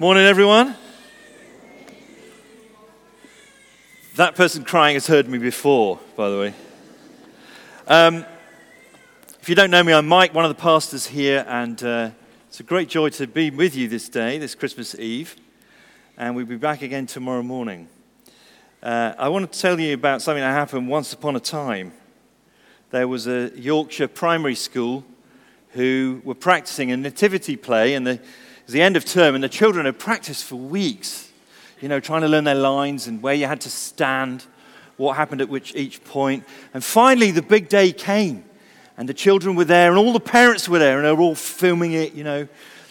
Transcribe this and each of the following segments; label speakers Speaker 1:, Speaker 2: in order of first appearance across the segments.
Speaker 1: Morning, everyone. That person crying has heard me before, by the way. Um, if you don't know me, I'm Mike, one of the pastors here, and uh, it's a great joy to be with you this day, this Christmas Eve, and we'll be back again tomorrow morning. Uh, I want to tell you about something that happened once upon a time. There was a Yorkshire primary school who were practicing a nativity play, and the was the end of term, and the children had practiced for weeks, you know, trying to learn their lines and where you had to stand, what happened at which each point. And finally, the big day came, and the children were there, and all the parents were there, and they were all filming it, you know.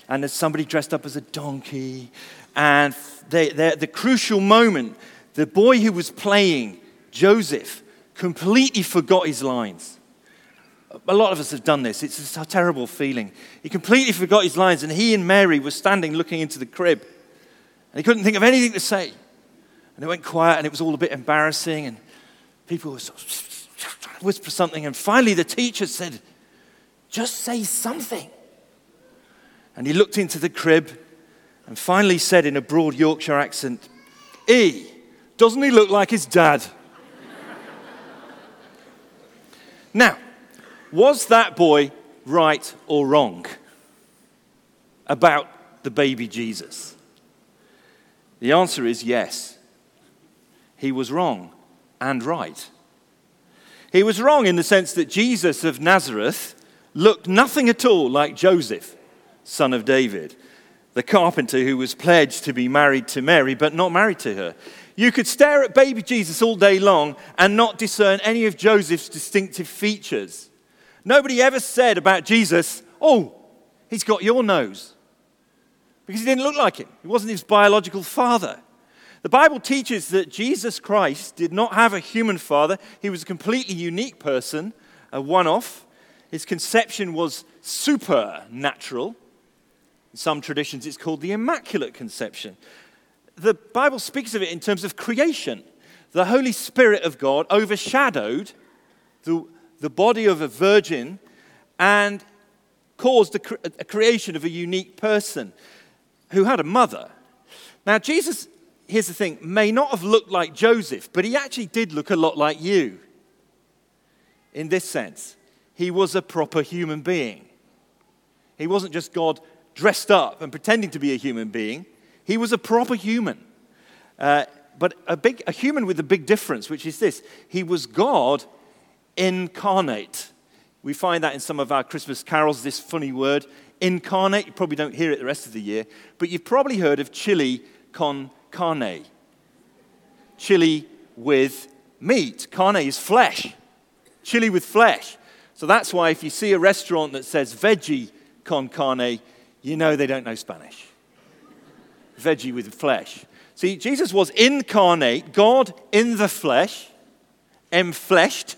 Speaker 1: And there's somebody dressed up as a donkey. And they, the crucial moment, the boy who was playing, Joseph, completely forgot his lines a lot of us have done this. It's a terrible feeling. He completely forgot his lines, and he and Mary were standing looking into the crib. And he couldn't think of anything to say. And it went quiet, and it was all a bit embarrassing, and people were sort of trying to whisper something. And finally, the teacher said, Just say something. And he looked into the crib and finally said in a broad Yorkshire accent, E, doesn't he look like his dad? now, was that boy right or wrong about the baby Jesus? The answer is yes. He was wrong and right. He was wrong in the sense that Jesus of Nazareth looked nothing at all like Joseph, son of David, the carpenter who was pledged to be married to Mary but not married to her. You could stare at baby Jesus all day long and not discern any of Joseph's distinctive features. Nobody ever said about Jesus, oh, he's got your nose. Because he didn't look like him, he wasn't his biological father. The Bible teaches that Jesus Christ did not have a human father, he was a completely unique person, a one off. His conception was supernatural. In some traditions, it's called the Immaculate Conception. The Bible speaks of it in terms of creation. The Holy Spirit of God overshadowed the the body of a virgin and caused a, cre- creation of a unique person who had a mother. Now, Jesus, here's the thing, may not have looked like Joseph, but he actually did look a lot like you in this sense. He was a proper human being. He wasn't just God dressed up and pretending to be a human being, he was a proper human. Uh, but a, big, a human with a big difference, which is this he was God incarnate. We find that in some of our Christmas carols, this funny word, incarnate. You probably don't hear it the rest of the year, but you've probably heard of chili con carne. Chili with meat. Carne is flesh. Chili with flesh. So that's why if you see a restaurant that says veggie con carne, you know they don't know Spanish. Veggie with flesh. See, Jesus was incarnate, God in the flesh, enfleshed,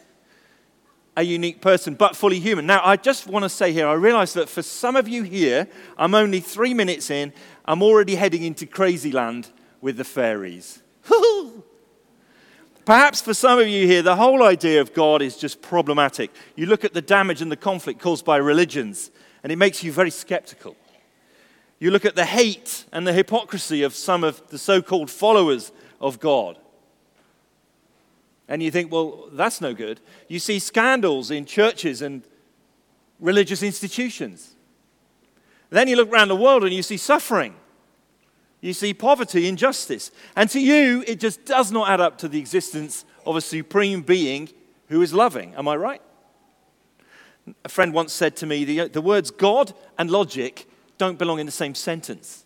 Speaker 1: a unique person, but fully human. Now, I just want to say here, I realize that for some of you here, I'm only three minutes in, I'm already heading into crazy land with the fairies. Perhaps for some of you here, the whole idea of God is just problematic. You look at the damage and the conflict caused by religions, and it makes you very skeptical. You look at the hate and the hypocrisy of some of the so called followers of God, and you think, well, that's no good. You see scandals in churches and religious institutions. Then you look around the world and you see suffering. You see poverty, injustice. And to you, it just does not add up to the existence of a supreme being who is loving. Am I right? A friend once said to me the, the words God and logic don't belong in the same sentence.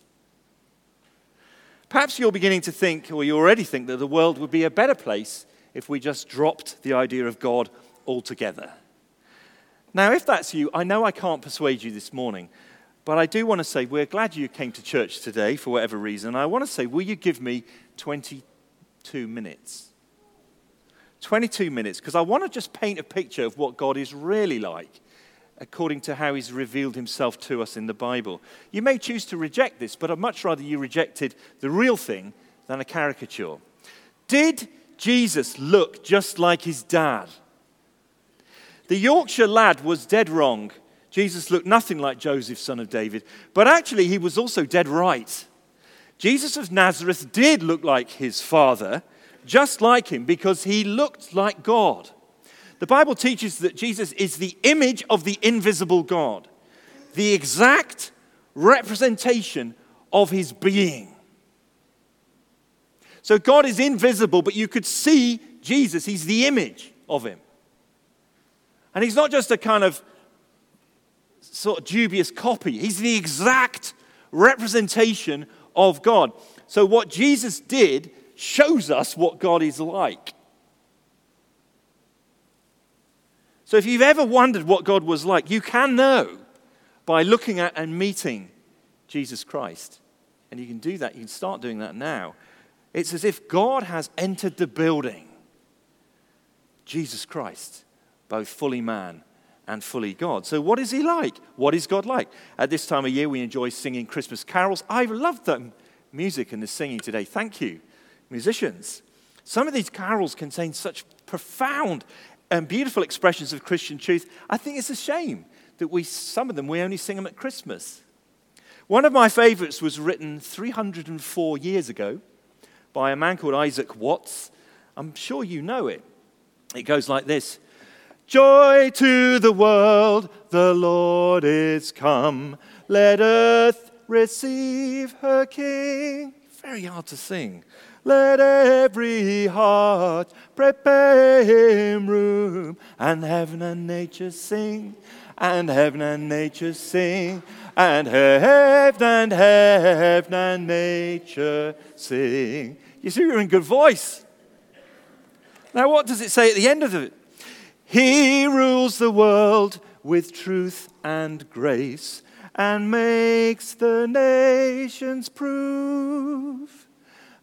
Speaker 1: Perhaps you're beginning to think, or you already think, that the world would be a better place if we just dropped the idea of God altogether. Now, if that's you, I know I can't persuade you this morning, but I do want to say we're glad you came to church today for whatever reason. I want to say, will you give me 22 minutes? 22 minutes, because I want to just paint a picture of what God is really like according to how he's revealed himself to us in the Bible. You may choose to reject this, but I'd much rather you rejected the real thing than a caricature. Did Jesus looked just like his dad. The Yorkshire lad was dead wrong. Jesus looked nothing like Joseph, son of David, but actually he was also dead right. Jesus of Nazareth did look like his father, just like him, because he looked like God. The Bible teaches that Jesus is the image of the invisible God, the exact representation of his being. So God is invisible, but you could see Jesus. He's the image of him. And he's not just a kind of sort of dubious copy, he's the exact representation of God. So what Jesus did shows us what God is like. So if you've ever wondered what God was like, you can know by looking at and meeting Jesus Christ. And you can do that, you can start doing that now. It's as if God has entered the building. Jesus Christ, both fully man and fully God. So, what is he like? What is God like? At this time of year, we enjoy singing Christmas carols. I love the music and the singing today. Thank you, musicians. Some of these carols contain such profound and beautiful expressions of Christian truth. I think it's a shame that we, some of them, we only sing them at Christmas. One of my favorites was written 304 years ago by a man called Isaac Watts. I'm sure you know it. It goes like this Joy to the world, the Lord is come. Let earth receive her King. Very hard to sing. Let every heart prepare him room, and heaven and nature sing, and heaven and nature sing, and heaven and heaven and nature sing. You see, you're in good voice. Now, what does it say at the end of it? He rules the world with truth and grace and makes the nations prove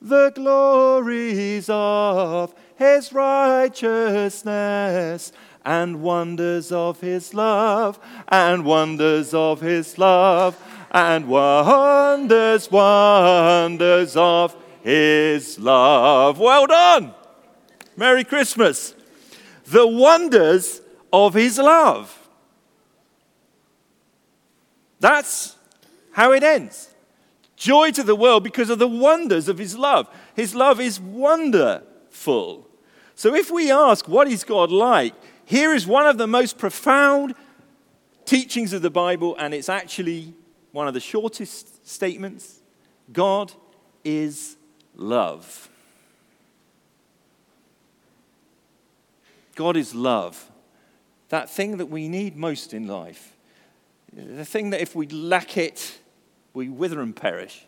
Speaker 1: the glories of his righteousness and wonders of his love and wonders of his love and wonders, wonders of his love. Well done. Merry Christmas. The wonders of his love. That's how it ends. Joy to the world because of the wonders of his love. His love is wonderful. So if we ask, what is God like? Here is one of the most profound teachings of the Bible, and it's actually one of the shortest statements God is love. God is love. That thing that we need most in life. The thing that if we lack it, we wither and perish.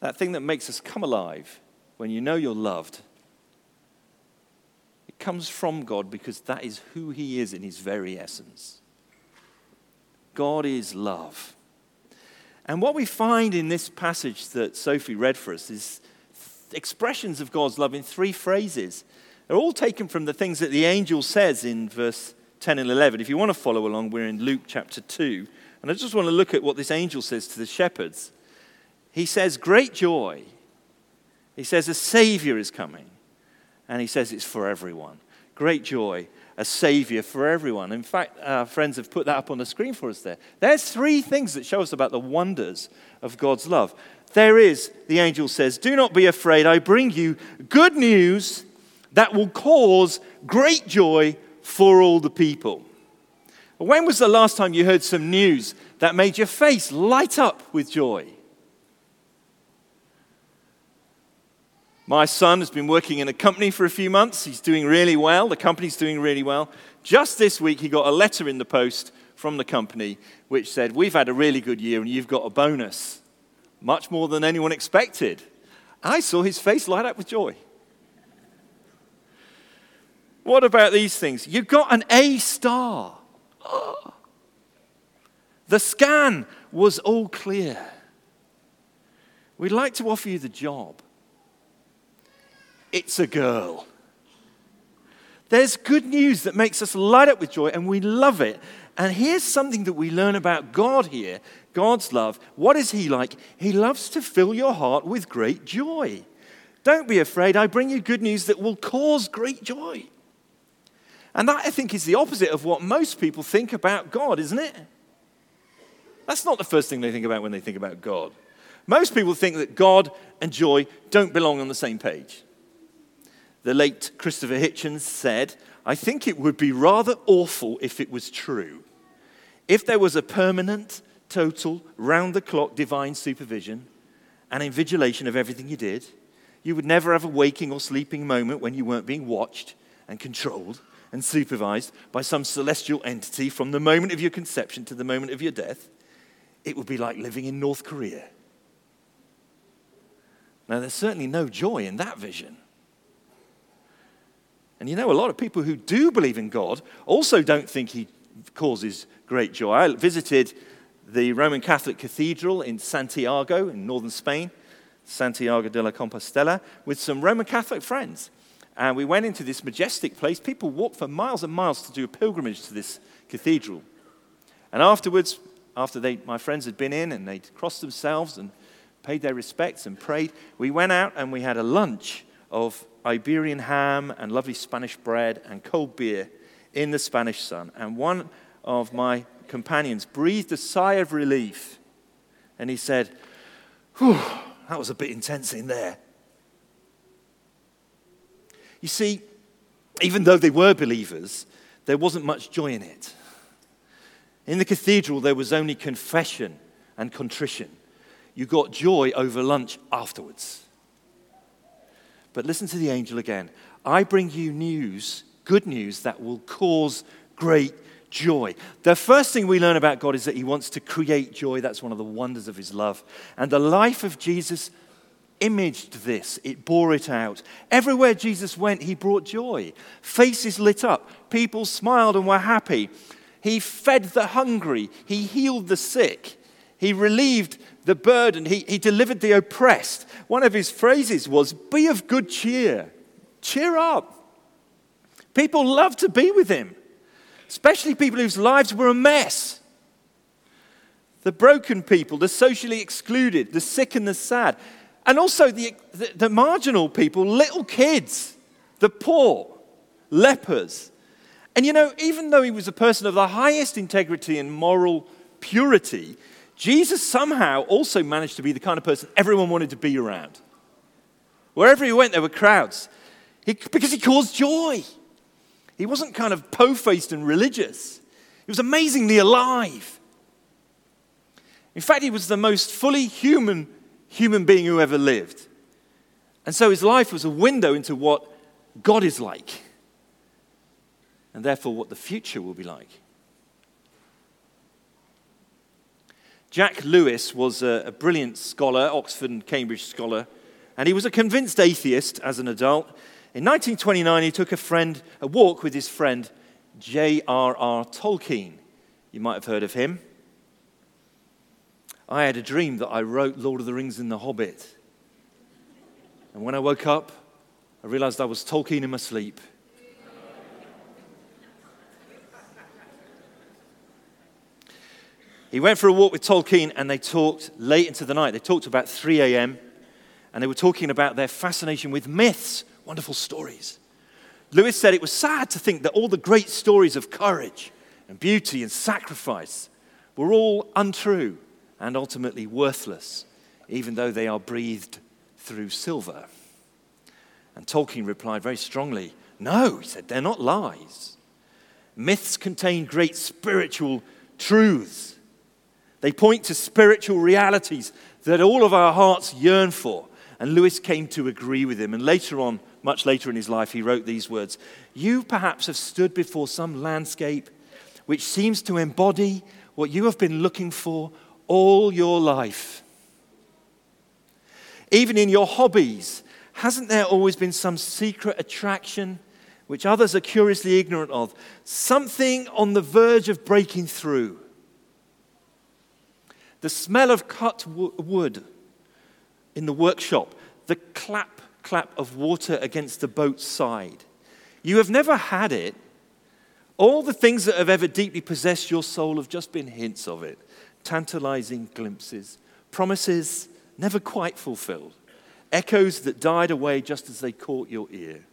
Speaker 1: That thing that makes us come alive when you know you're loved. It comes from God because that is who He is in His very essence. God is love. And what we find in this passage that Sophie read for us is expressions of God's love in three phrases. They're all taken from the things that the angel says in verse 10 and 11. If you want to follow along, we're in Luke chapter 2. And I just want to look at what this angel says to the shepherds. He says, Great joy. He says, A Savior is coming. And he says, It's for everyone. Great joy a savior for everyone. In fact, our friends have put that up on the screen for us there. There's three things that show us about the wonders of God's love. There is, the angel says, Do not be afraid. I bring you good news that will cause great joy for all the people. When was the last time you heard some news that made your face light up with joy? My son has been working in a company for a few months. He's doing really well. The company's doing really well. Just this week, he got a letter in the post from the company which said, We've had a really good year and you've got a bonus, much more than anyone expected. I saw his face light up with joy. What about these things? You got an A star. Oh. The scan was all clear. We'd like to offer you the job. It's a girl. There's good news that makes us light up with joy, and we love it. And here's something that we learn about God here God's love. What is He like? He loves to fill your heart with great joy. Don't be afraid. I bring you good news that will cause great joy. And that, I think, is the opposite of what most people think about God, isn't it? That's not the first thing they think about when they think about God. Most people think that God and joy don't belong on the same page. The late Christopher Hitchens said, I think it would be rather awful if it was true. If there was a permanent, total, round the clock divine supervision and invigilation of everything you did, you would never have a waking or sleeping moment when you weren't being watched and controlled and supervised by some celestial entity from the moment of your conception to the moment of your death. It would be like living in North Korea. Now, there's certainly no joy in that vision. And you know, a lot of people who do believe in God also don't think He causes great joy. I visited the Roman Catholic Cathedral in Santiago in northern Spain, Santiago de la Compostela, with some Roman Catholic friends. And we went into this majestic place. People walked for miles and miles to do a pilgrimage to this cathedral. And afterwards, after they, my friends had been in and they'd crossed themselves and paid their respects and prayed, we went out and we had a lunch of Iberian ham and lovely Spanish bread and cold beer in the Spanish sun. And one of my companions breathed a sigh of relief and he said, Whew, that was a bit intense in there. You see, even though they were believers, there wasn't much joy in it. In the cathedral, there was only confession and contrition. You got joy over lunch afterwards. But listen to the angel again. I bring you news, good news, that will cause great joy. The first thing we learn about God is that He wants to create joy. That's one of the wonders of His love. And the life of Jesus imaged this, it bore it out. Everywhere Jesus went, He brought joy. Faces lit up, people smiled and were happy. He fed the hungry, He healed the sick, He relieved the burden, he, he delivered the oppressed. One of his phrases was, Be of good cheer. Cheer up. People loved to be with him, especially people whose lives were a mess. The broken people, the socially excluded, the sick and the sad, and also the, the, the marginal people, little kids, the poor, lepers. And you know, even though he was a person of the highest integrity and moral purity, Jesus somehow also managed to be the kind of person everyone wanted to be around. Wherever he went, there were crowds he, because he caused joy. He wasn't kind of po faced and religious, he was amazingly alive. In fact, he was the most fully human human being who ever lived. And so his life was a window into what God is like, and therefore what the future will be like. Jack Lewis was a, a brilliant scholar, Oxford and Cambridge scholar, and he was a convinced atheist as an adult. In 1929, he took a friend, a walk with his friend J.R.R. Tolkien. You might have heard of him. I had a dream that I wrote Lord of the Rings and The Hobbit. And when I woke up, I realized I was Tolkien in my sleep. He went for a walk with Tolkien and they talked late into the night. They talked about 3 a.m. and they were talking about their fascination with myths, wonderful stories. Lewis said it was sad to think that all the great stories of courage and beauty and sacrifice were all untrue and ultimately worthless, even though they are breathed through silver. And Tolkien replied very strongly No, he said, they're not lies. Myths contain great spiritual truths they point to spiritual realities that all of our hearts yearn for. And Lewis came to agree with him. And later on, much later in his life, he wrote these words You perhaps have stood before some landscape which seems to embody what you have been looking for all your life. Even in your hobbies, hasn't there always been some secret attraction which others are curiously ignorant of? Something on the verge of breaking through the smell of cut wood in the workshop, the clap, clap of water against the boat's side. You have never had it. All the things that have ever deeply possessed your soul have just been hints of it, tantalizing glimpses, promises never quite fulfilled, echoes that died away just as they caught your ear.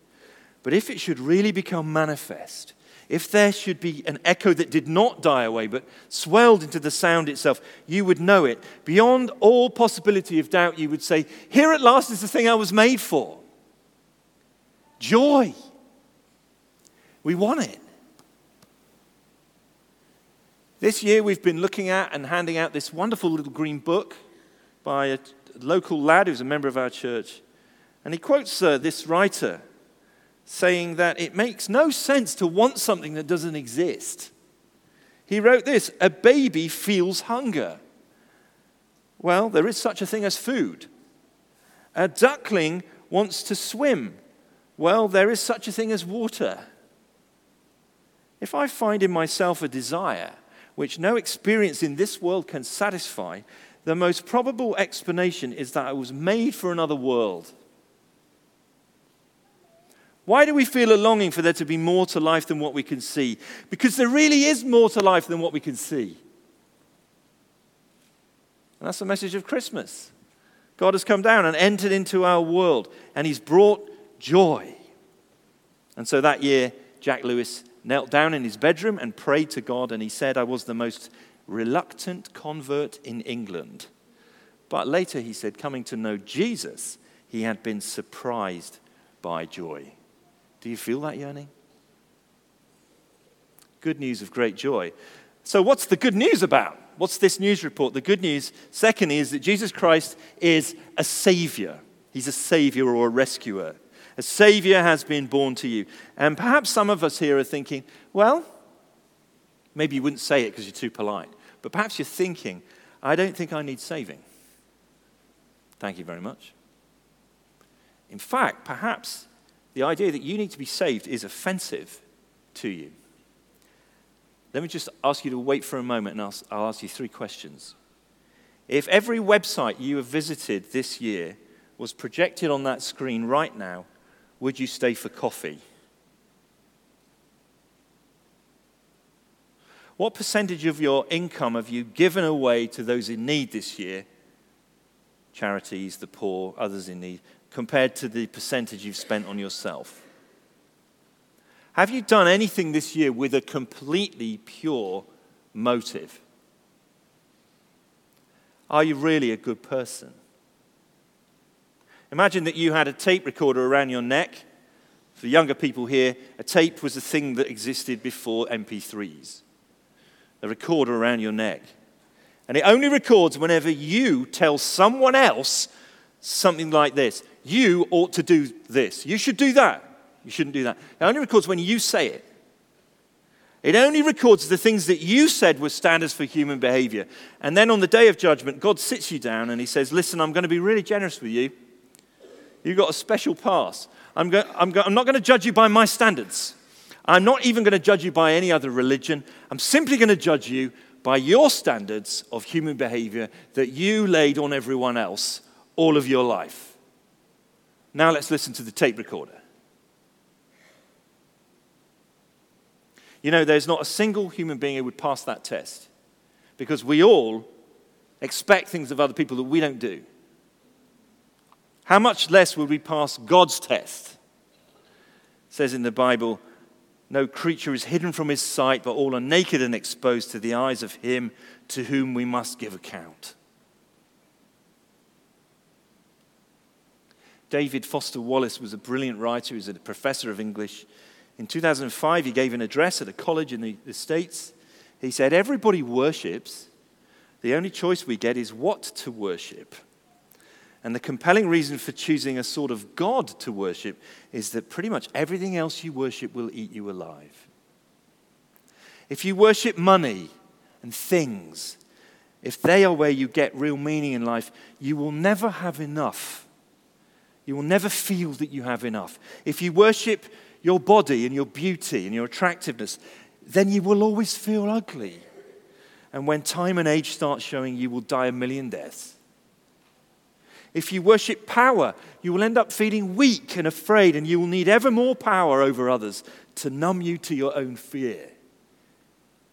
Speaker 1: But if it should really become manifest, if there should be an echo that did not die away but swelled into the sound itself, you would know it. Beyond all possibility of doubt, you would say, Here at last is the thing I was made for joy. We want it. This year, we've been looking at and handing out this wonderful little green book by a local lad who's a member of our church. And he quotes uh, this writer saying that it makes no sense to want something that doesn't exist. He wrote this A baby feels hunger. Well, there is such a thing as food. A duckling wants to swim. Well, there is such a thing as water. If I find in myself a desire which no experience in this world can satisfy, the most probable explanation is that I was made for another world. Why do we feel a longing for there to be more to life than what we can see? Because there really is more to life than what we can see. And that's the message of Christmas. God has come down and entered into our world, and He's brought joy. And so that year, Jack Lewis knelt down in his bedroom and prayed to God, and he said, I was the most reluctant convert in England. But later he said, coming to know Jesus, he had been surprised by joy. Do you feel that yearning? Good news of great joy. So, what's the good news about? What's this news report? The good news, second, is that Jesus Christ is a savior. He's a savior or a rescuer. A savior has been born to you. And perhaps some of us here are thinking, well, maybe you wouldn't say it because you're too polite, but perhaps you're thinking, I don't think I need saving. Thank you very much. In fact, perhaps the idea that you need to be saved is offensive to you. Let me just ask you to wait for a moment and I'll, I'll ask you three questions. If every website you have visited this year was projected on that screen right now, would you stay for coffee? What percentage of your income have you given away to those in need this year? Charities, the poor, others in need compared to the percentage you've spent on yourself? Have you done anything this year with a completely pure motive? Are you really a good person? Imagine that you had a tape recorder around your neck. For younger people here, a tape was a thing that existed before MP3s. A recorder around your neck. And it only records whenever you tell someone else something like this you ought to do this. You should do that. You shouldn't do that. It only records when you say it. It only records the things that you said were standards for human behavior. And then on the day of judgment, God sits you down and He says, Listen, I'm going to be really generous with you. You've got a special pass. I'm, go- I'm, go- I'm not going to judge you by my standards. I'm not even going to judge you by any other religion. I'm simply going to judge you by your standards of human behavior that you laid on everyone else all of your life. Now let's listen to the tape recorder. You know, there's not a single human being who would pass that test because we all expect things of other people that we don't do. How much less would we pass God's test? It says in the Bible, no creature is hidden from his sight, but all are naked and exposed to the eyes of him to whom we must give account. David Foster Wallace was a brilliant writer. He was a professor of English. In 2005, he gave an address at a college in the, the States. He said, Everybody worships. The only choice we get is what to worship. And the compelling reason for choosing a sort of God to worship is that pretty much everything else you worship will eat you alive. If you worship money and things, if they are where you get real meaning in life, you will never have enough you will never feel that you have enough. If you worship your body and your beauty and your attractiveness, then you will always feel ugly. And when time and age start showing, you will die a million deaths. If you worship power, you will end up feeling weak and afraid, and you will need ever more power over others to numb you to your own fear.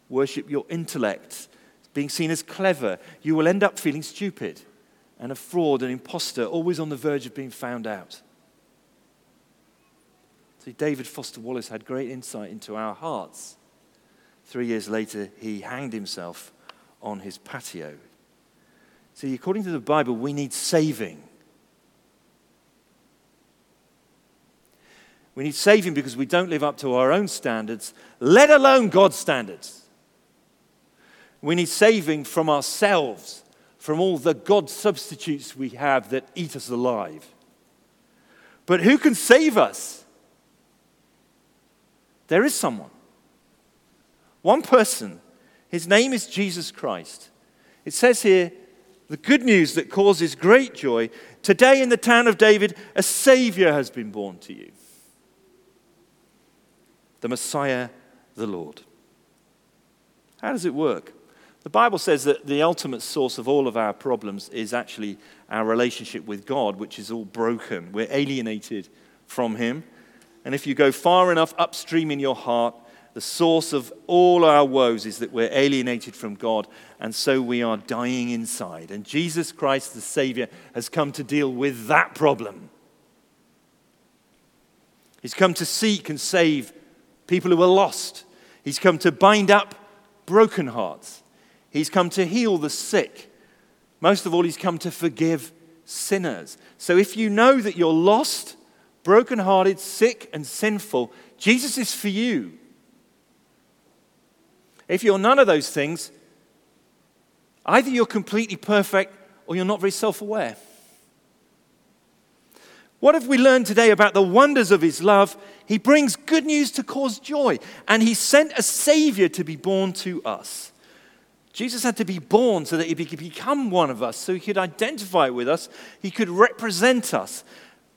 Speaker 1: Worship your intellect, being seen as clever, you will end up feeling stupid and a fraud, an impostor, always on the verge of being found out. See, David Foster Wallace had great insight into our hearts. Three years later, he hanged himself on his patio. See, according to the Bible, we need saving. We need saving because we don't live up to our own standards, let alone God's standards. We need saving from ourselves, from all the God substitutes we have that eat us alive. But who can save us? There is someone. One person. His name is Jesus Christ. It says here, the good news that causes great joy. Today in the town of David, a Savior has been born to you the Messiah, the Lord. How does it work? The Bible says that the ultimate source of all of our problems is actually our relationship with God, which is all broken. We're alienated from Him. And if you go far enough upstream in your heart, the source of all our woes is that we're alienated from God, and so we are dying inside. And Jesus Christ, the Savior, has come to deal with that problem. He's come to seek and save people who are lost. He's come to bind up broken hearts. He's come to heal the sick. Most of all, he's come to forgive sinners. So if you know that you're lost, brokenhearted, sick, and sinful, Jesus is for you. If you're none of those things, either you're completely perfect or you're not very self aware. What have we learned today about the wonders of his love? He brings good news to cause joy, and he sent a Savior to be born to us. Jesus had to be born so that he could become one of us, so he could identify with us, he could represent us.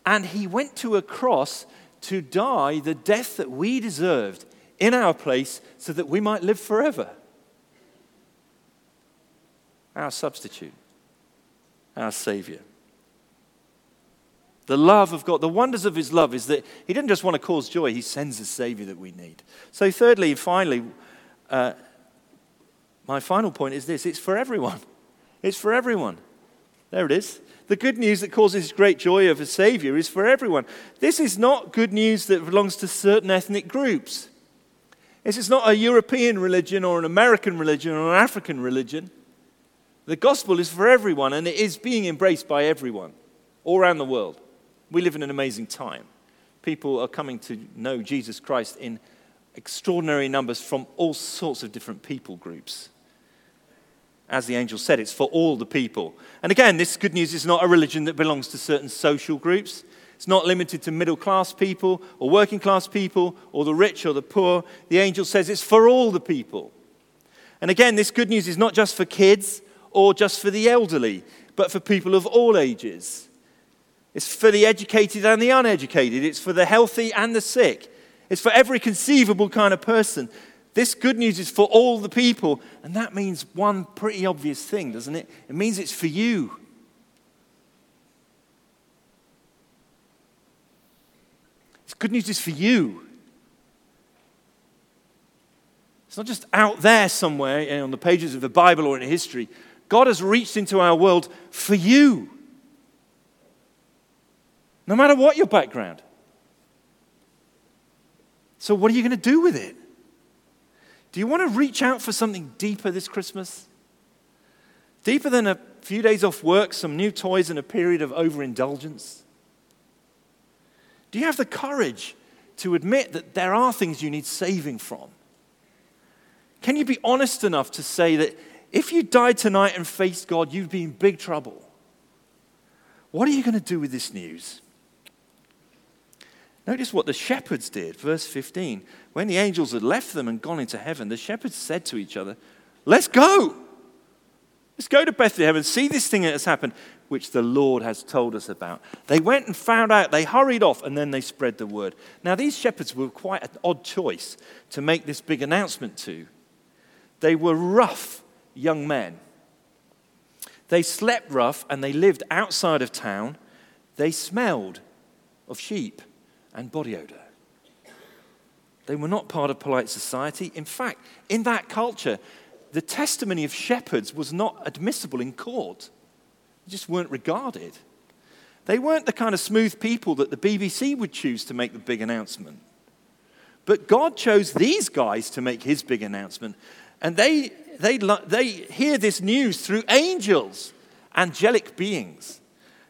Speaker 1: And he went to a cross to die the death that we deserved in our place so that we might live forever. Our substitute, our Savior. The love of God, the wonders of His love is that He didn't just want to cause joy, He sends a Savior that we need. So, thirdly, and finally, uh, my final point is this it's for everyone. It's for everyone. There it is. The good news that causes great joy of a Savior is for everyone. This is not good news that belongs to certain ethnic groups. This is not a European religion or an American religion or an African religion. The gospel is for everyone and it is being embraced by everyone all around the world. We live in an amazing time. People are coming to know Jesus Christ in extraordinary numbers from all sorts of different people groups. As the angel said, it's for all the people. And again, this good news is not a religion that belongs to certain social groups. It's not limited to middle class people or working class people or the rich or the poor. The angel says it's for all the people. And again, this good news is not just for kids or just for the elderly, but for people of all ages. It's for the educated and the uneducated. It's for the healthy and the sick. It's for every conceivable kind of person. This good news is for all the people. And that means one pretty obvious thing, doesn't it? It means it's for you. This good news is for you. It's not just out there somewhere you know, on the pages of the Bible or in history. God has reached into our world for you no matter what your background. So, what are you going to do with it? Do you want to reach out for something deeper this Christmas? Deeper than a few days off work, some new toys, and a period of overindulgence? Do you have the courage to admit that there are things you need saving from? Can you be honest enough to say that if you died tonight and faced God, you'd be in big trouble? What are you going to do with this news? Notice what the shepherds did, verse 15. When the angels had left them and gone into heaven, the shepherds said to each other, Let's go. Let's go to Bethlehem and see this thing that has happened, which the Lord has told us about. They went and found out, they hurried off, and then they spread the word. Now, these shepherds were quite an odd choice to make this big announcement to. They were rough young men. They slept rough and they lived outside of town. They smelled of sheep and body odor. They were not part of polite society. In fact, in that culture, the testimony of shepherds was not admissible in court, they just weren't regarded. They weren't the kind of smooth people that the BBC would choose to make the big announcement. But God chose these guys to make his big announcement. And they, they, they hear this news through angels, angelic beings.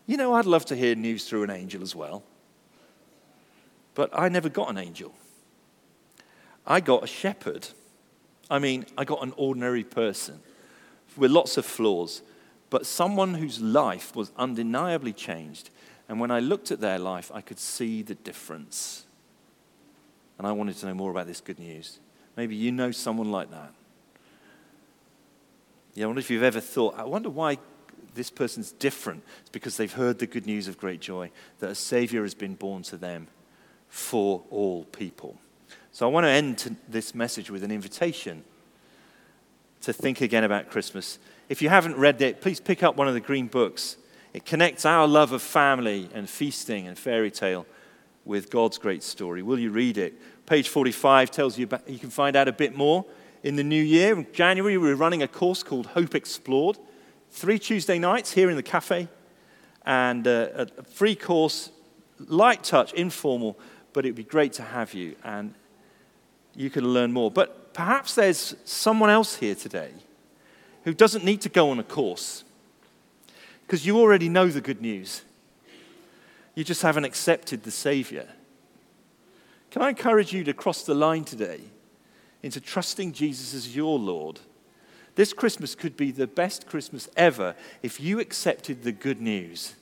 Speaker 1: You know, I'd love to hear news through an angel as well. But I never got an angel. I got a shepherd. I mean, I got an ordinary person with lots of flaws, but someone whose life was undeniably changed. And when I looked at their life, I could see the difference. And I wanted to know more about this good news. Maybe you know someone like that. Yeah, I wonder if you've ever thought, I wonder why this person's different. It's because they've heard the good news of great joy that a Savior has been born to them for all people. So I want to end this message with an invitation to think again about Christmas. If you haven't read it, please pick up one of the green books. It connects our love of family and feasting and fairy tale with God's great story. Will you read it? Page 45 tells you about, you can find out a bit more. In the new year, in January, we're running a course called Hope Explored. Three Tuesday nights here in the cafe, and uh, a free course, light touch, informal, but it would be great to have you, and you can learn more. But perhaps there's someone else here today who doesn't need to go on a course because you already know the good news. You just haven't accepted the Savior. Can I encourage you to cross the line today into trusting Jesus as your Lord? This Christmas could be the best Christmas ever if you accepted the good news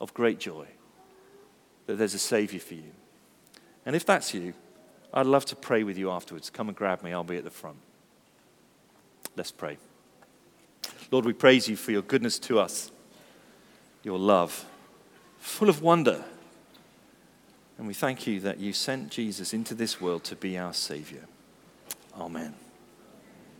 Speaker 1: of great joy that there's a Savior for you. And if that's you, I'd love to pray with you afterwards. Come and grab me, I'll be at the front. Let's pray. Lord, we praise you for your goodness to us, your love, full of wonder. And we thank you that you sent Jesus into this world to be our Savior. Amen.